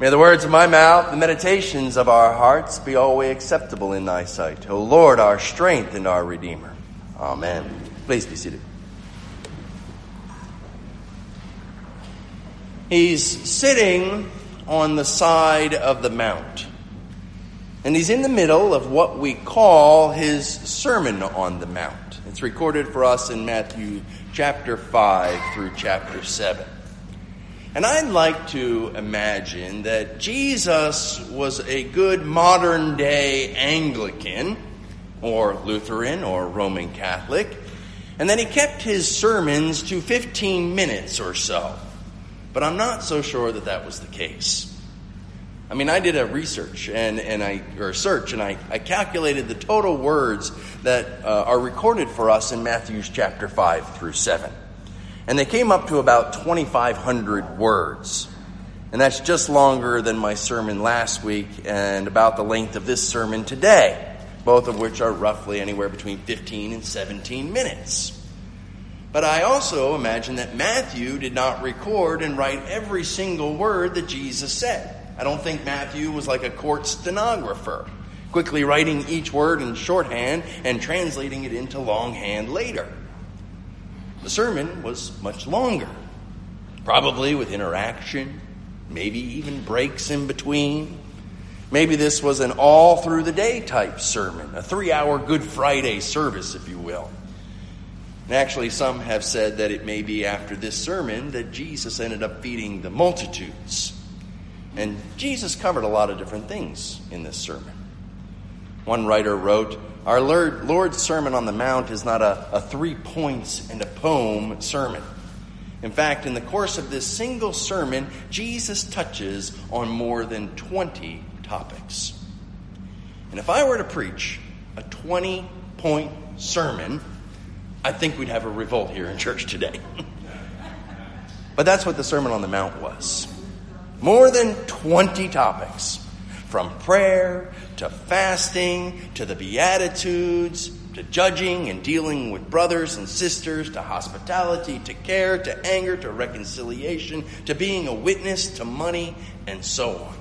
May the words of my mouth, the meditations of our hearts be always acceptable in thy sight. O Lord, our strength and our Redeemer. Amen. Please be seated. He's sitting on the side of the mount. And he's in the middle of what we call his Sermon on the Mount. It's recorded for us in Matthew chapter 5 through chapter 7. And I'd like to imagine that Jesus was a good modern day Anglican, or Lutheran, or Roman Catholic, and that he kept his sermons to 15 minutes or so. But I'm not so sure that that was the case. I mean, I did a research and, and I, or search, and I, I calculated the total words that uh, are recorded for us in Matthew's chapter 5 through 7. And they came up to about 2,500 words. And that's just longer than my sermon last week and about the length of this sermon today, both of which are roughly anywhere between 15 and 17 minutes. But I also imagine that Matthew did not record and write every single word that Jesus said. I don't think Matthew was like a court stenographer, quickly writing each word in shorthand and translating it into longhand later. The sermon was much longer, probably with interaction, maybe even breaks in between. Maybe this was an all through the day type sermon, a three hour Good Friday service, if you will. And actually, some have said that it may be after this sermon that Jesus ended up feeding the multitudes. And Jesus covered a lot of different things in this sermon. One writer wrote, Our Lord's Sermon on the Mount is not a, a three points and a poem sermon. In fact, in the course of this single sermon, Jesus touches on more than 20 topics. And if I were to preach a 20 point sermon, I think we'd have a revolt here in church today. but that's what the Sermon on the Mount was. More than 20 topics, from prayer to fasting, to the Beatitudes, to judging and dealing with brothers and sisters, to hospitality, to care, to anger, to reconciliation, to being a witness, to money, and so on.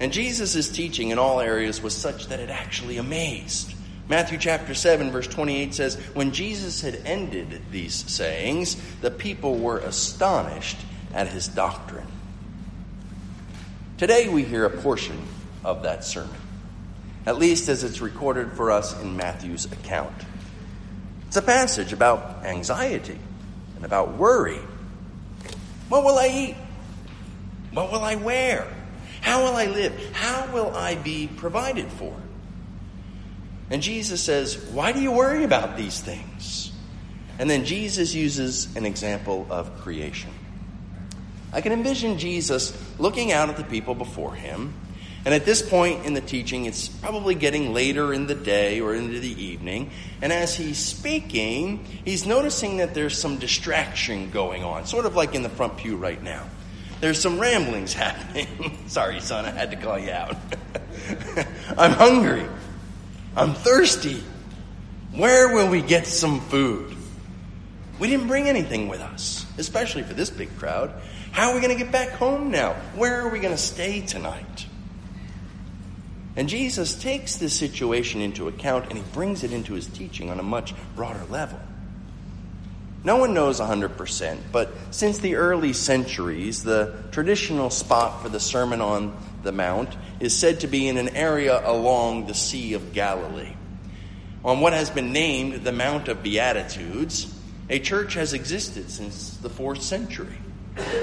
And Jesus' teaching in all areas was such that it actually amazed. Matthew chapter 7, verse 28 says, When Jesus had ended these sayings, the people were astonished at his doctrine. Today we hear a portion of that sermon, at least as it's recorded for us in Matthew's account. It's a passage about anxiety and about worry. What will I eat? What will I wear? How will I live? How will I be provided for? And Jesus says, Why do you worry about these things? And then Jesus uses an example of creation. I can envision Jesus looking out at the people before him and at this point in the teaching, it's probably getting later in the day or into the evening. And as he's speaking, he's noticing that there's some distraction going on, sort of like in the front pew right now. There's some ramblings happening. Sorry, son, I had to call you out. I'm hungry. I'm thirsty. Where will we get some food? We didn't bring anything with us, especially for this big crowd. How are we going to get back home now? Where are we going to stay tonight? And Jesus takes this situation into account and he brings it into his teaching on a much broader level. No one knows 100%, but since the early centuries, the traditional spot for the Sermon on the Mount is said to be in an area along the Sea of Galilee. On what has been named the Mount of Beatitudes, a church has existed since the fourth century.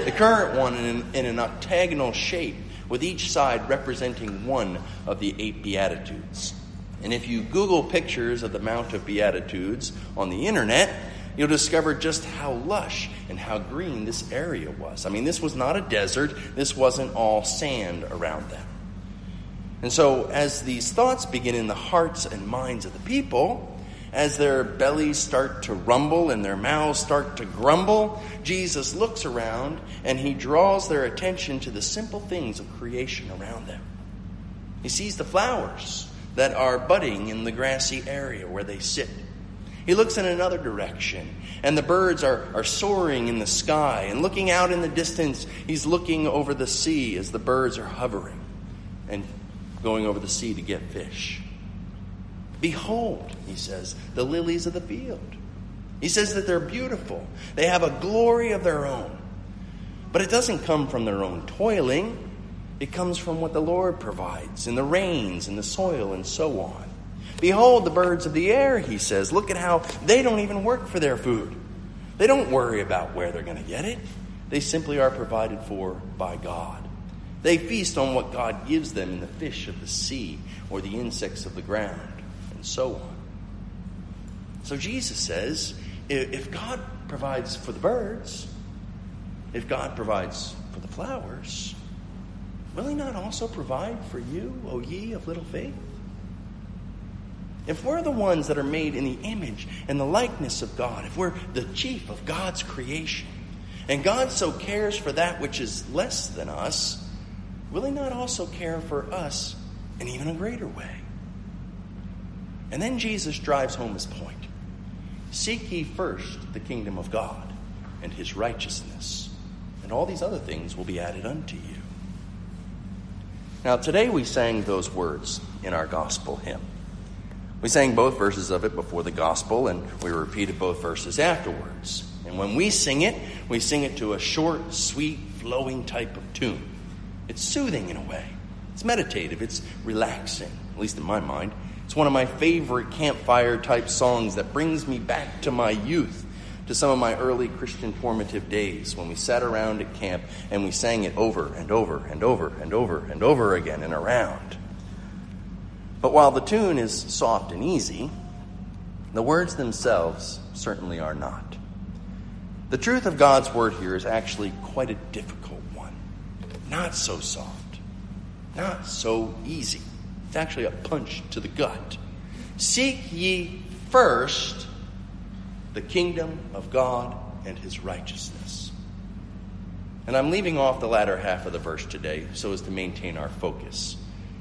The current one in an, in an octagonal shape with each side representing one of the eight Beatitudes. And if you Google pictures of the Mount of Beatitudes on the internet, you'll discover just how lush and how green this area was. I mean, this was not a desert, this wasn't all sand around them. And so, as these thoughts begin in the hearts and minds of the people, as their bellies start to rumble and their mouths start to grumble, Jesus looks around and he draws their attention to the simple things of creation around them. He sees the flowers that are budding in the grassy area where they sit. He looks in another direction, and the birds are, are soaring in the sky. And looking out in the distance, he's looking over the sea as the birds are hovering and going over the sea to get fish. Behold, he says, the lilies of the field. He says that they're beautiful, they have a glory of their own. But it doesn't come from their own toiling. It comes from what the Lord provides in the rains and the soil and so on. Behold the birds of the air, he says. Look at how they don't even work for their food. They don't worry about where they're going to get it. They simply are provided for by God. They feast on what God gives them in the fish of the sea or the insects of the ground and so on. So Jesus says if God provides for the birds, if God provides for the flowers, will He not also provide for you, O ye of little faith? If we're the ones that are made in the image and the likeness of God, if we're the chief of God's creation, and God so cares for that which is less than us, will He not also care for us in even a greater way? And then Jesus drives home his point Seek ye first the kingdom of God and his righteousness, and all these other things will be added unto you. Now, today we sang those words in our gospel hymn. We sang both verses of it before the gospel, and we repeated both verses afterwards. And when we sing it, we sing it to a short, sweet, flowing type of tune. It's soothing in a way, it's meditative, it's relaxing, at least in my mind. It's one of my favorite campfire type songs that brings me back to my youth, to some of my early Christian formative days when we sat around at camp and we sang it over and over and over and over and over again and around. But while the tune is soft and easy, the words themselves certainly are not. The truth of God's word here is actually quite a difficult one. Not so soft, not so easy. It's actually a punch to the gut. Seek ye first the kingdom of God and his righteousness. And I'm leaving off the latter half of the verse today so as to maintain our focus.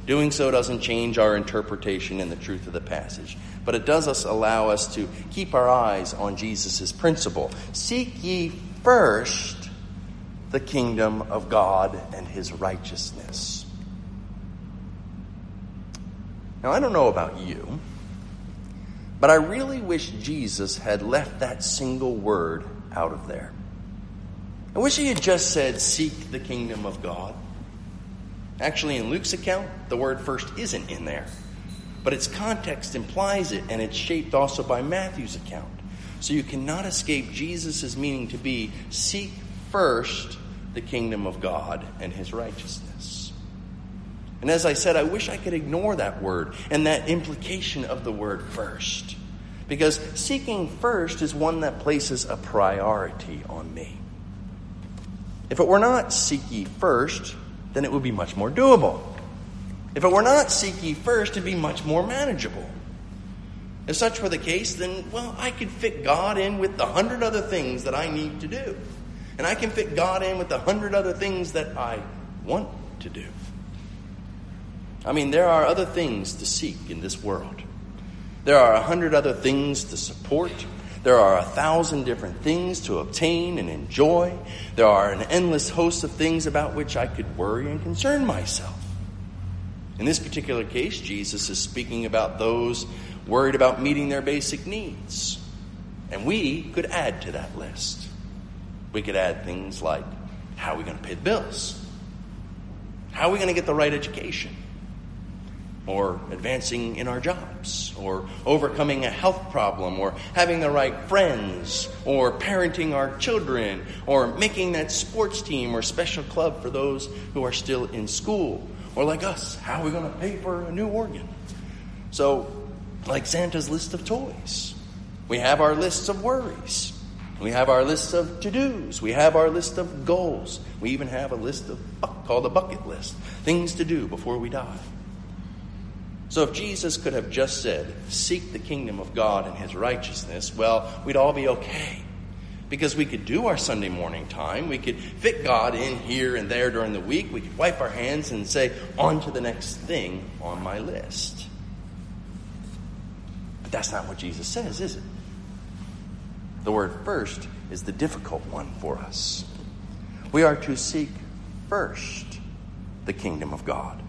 Doing so doesn't change our interpretation and the truth of the passage, but it does us allow us to keep our eyes on Jesus' principle. Seek ye first the kingdom of God and his righteousness. Now, I don't know about you, but I really wish Jesus had left that single word out of there. I wish he had just said, Seek the kingdom of God. Actually, in Luke's account, the word first isn't in there. But its context implies it, and it's shaped also by Matthew's account. So you cannot escape Jesus' meaning to be seek first the kingdom of God and his righteousness. And as I said, I wish I could ignore that word and that implication of the word first. Because seeking first is one that places a priority on me. If it were not seek ye first, then it would be much more doable. If it were not seek ye first, it'd be much more manageable. If such were the case, then, well, I could fit God in with the hundred other things that I need to do. And I can fit God in with the hundred other things that I want to do. I mean, there are other things to seek in this world. There are a hundred other things to support. There are a thousand different things to obtain and enjoy. There are an endless host of things about which I could worry and concern myself. In this particular case, Jesus is speaking about those worried about meeting their basic needs. And we could add to that list. We could add things like how are we going to pay the bills? How are we going to get the right education? Or advancing in our jobs, or overcoming a health problem, or having the right friends, or parenting our children, or making that sports team or special club for those who are still in school, or like us, how are we going to pay for a new organ? So, like Santa's list of toys, we have our lists of worries. We have our list of to dos. We have our list of goals. We even have a list of called a bucket list things to do before we die. So if Jesus could have just said, Seek the kingdom of God and his righteousness, well, we'd all be okay. Because we could do our Sunday morning time. We could fit God in here and there during the week. We could wipe our hands and say, On to the next thing on my list. But that's not what Jesus says, is it? The word first is the difficult one for us. We are to seek first the kingdom of God.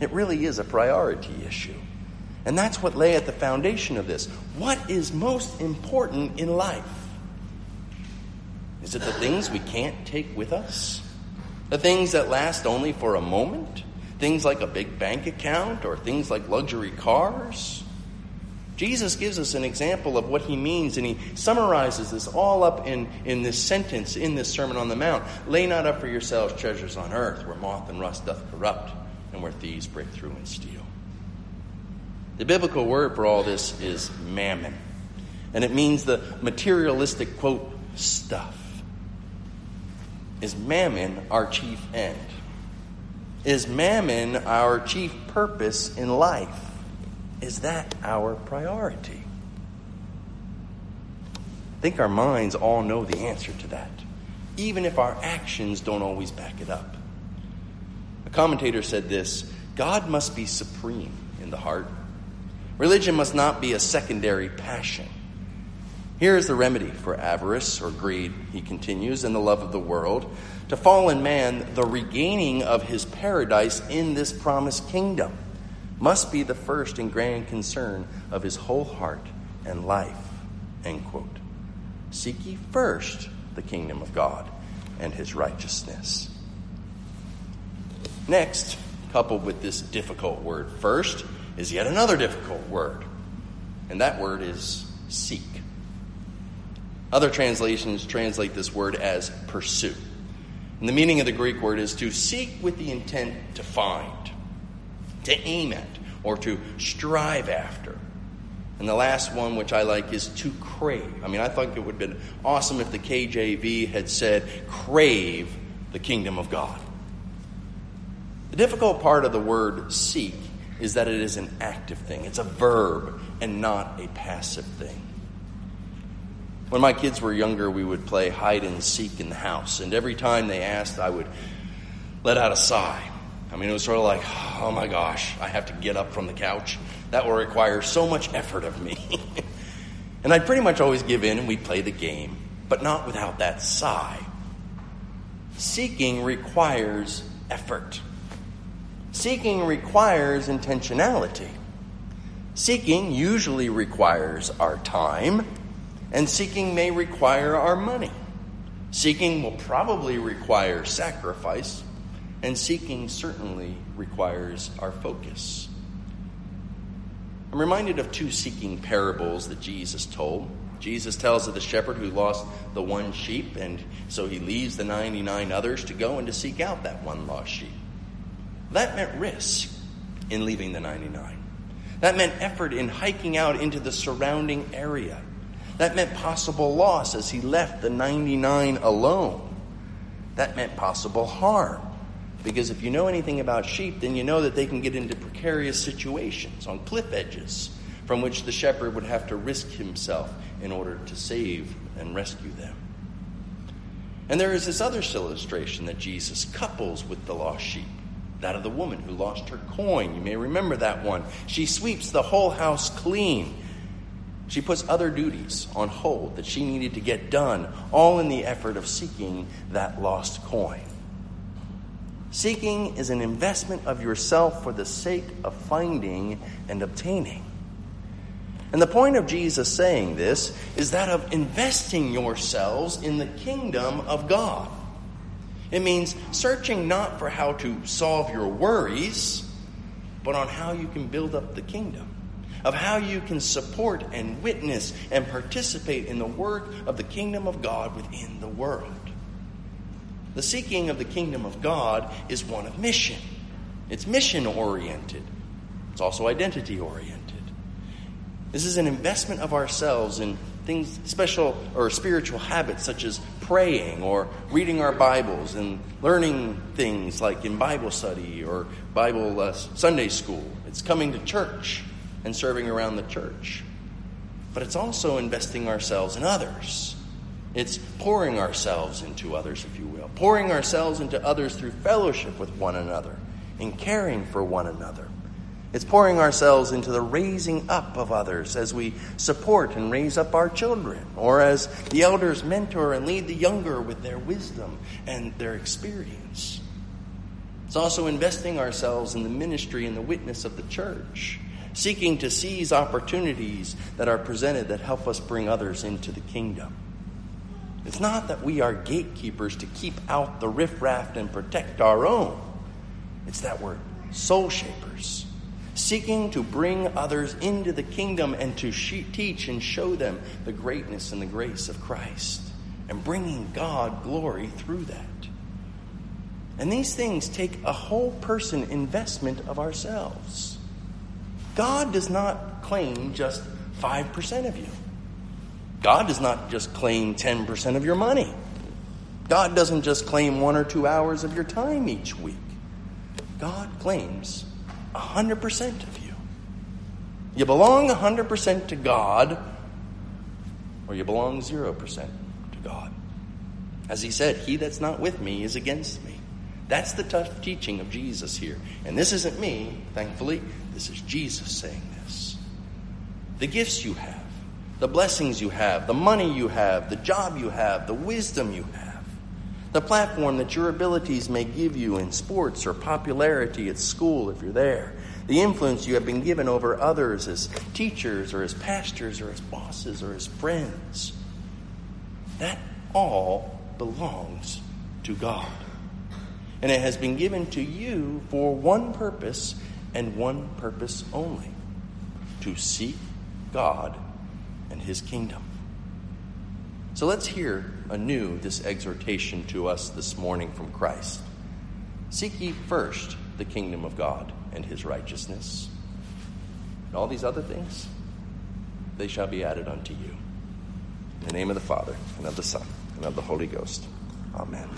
It really is a priority issue. And that's what lay at the foundation of this. What is most important in life? Is it the things we can't take with us? The things that last only for a moment? Things like a big bank account or things like luxury cars? Jesus gives us an example of what he means, and he summarizes this all up in, in this sentence in this Sermon on the Mount. Lay not up for yourselves treasures on earth, where moth and rust doth corrupt, and where thieves break through and steal. The biblical word for all this is mammon, and it means the materialistic, quote, stuff. Is mammon our chief end? Is mammon our chief purpose in life? Is that our priority? I think our minds all know the answer to that, even if our actions don't always back it up. A commentator said this God must be supreme in the heart. Religion must not be a secondary passion. Here is the remedy for avarice or greed, he continues, and the love of the world. To fallen man, the regaining of his paradise in this promised kingdom must be the first and grand concern of his whole heart and life. End quote. Seek ye first the kingdom of God and his righteousness. Next, coupled with this difficult word first, is yet another difficult word, and that word is seek. Other translations translate this word as pursue. And the meaning of the Greek word is to seek with the intent to find to aim at, or to strive after. And the last one, which I like, is to crave. I mean, I thought it would have been awesome if the KJV had said, crave the kingdom of God. The difficult part of the word seek is that it is an active thing, it's a verb and not a passive thing. When my kids were younger, we would play hide and seek in the house, and every time they asked, I would let out a sigh. I mean, it was sort of like, oh my gosh, I have to get up from the couch. That will require so much effort of me. and I'd pretty much always give in and we'd play the game, but not without that sigh. Seeking requires effort. Seeking requires intentionality. Seeking usually requires our time, and seeking may require our money. Seeking will probably require sacrifice and seeking certainly requires our focus. I'm reminded of two seeking parables that Jesus told. Jesus tells of the shepherd who lost the one sheep, and so he leaves the 99 others to go and to seek out that one lost sheep. That meant risk in leaving the 99. That meant effort in hiking out into the surrounding area. That meant possible loss as he left the 99 alone. That meant possible harm because if you know anything about sheep, then you know that they can get into precarious situations on cliff edges from which the shepherd would have to risk himself in order to save and rescue them. And there is this other illustration that Jesus couples with the lost sheep that of the woman who lost her coin. You may remember that one. She sweeps the whole house clean. She puts other duties on hold that she needed to get done, all in the effort of seeking that lost coin. Seeking is an investment of yourself for the sake of finding and obtaining. And the point of Jesus saying this is that of investing yourselves in the kingdom of God. It means searching not for how to solve your worries, but on how you can build up the kingdom, of how you can support and witness and participate in the work of the kingdom of God within the world. The seeking of the kingdom of God is one of mission. It's mission oriented, it's also identity oriented. This is an investment of ourselves in things, special or spiritual habits such as praying or reading our Bibles and learning things like in Bible study or Bible uh, Sunday school. It's coming to church and serving around the church. But it's also investing ourselves in others it's pouring ourselves into others, if you will, pouring ourselves into others through fellowship with one another and caring for one another, It's pouring ourselves into the raising up of others as we support and raise up our children, or as the elders mentor and lead the younger with their wisdom and their experience. It's also investing ourselves in the ministry and the witness of the church, seeking to seize opportunities that are presented that help us bring others into the kingdom. It's not that we are gatekeepers to keep out the riffraff and protect our own. It's that we're soul shapers seeking to bring others into the kingdom and to teach and show them the greatness and the grace of Christ, and bringing God glory through that. And these things take a whole person investment of ourselves. God does not claim just 5% of you. God does not just claim 10% of your money. God doesn't just claim one or two hours of your time each week. God claims 100% of you. You belong 100% to God, or you belong 0% to God. As he said, He that's not with me is against me. That's the tough teaching of Jesus here. And this isn't me, thankfully. This is Jesus saying this. The gifts you have, the blessings you have, the money you have, the job you have, the wisdom you have the platform that your abilities may give you in sports or popularity at school if you're there, the influence you have been given over others as teachers or as pastors or as bosses or as friends. That all belongs to God. And it has been given to you for one purpose and one purpose only to seek God and His kingdom. So let's hear anew this exhortation to us this morning from Christ. Seek ye first the kingdom of God and his righteousness. And all these other things, they shall be added unto you. In the name of the Father, and of the Son, and of the Holy Ghost. Amen.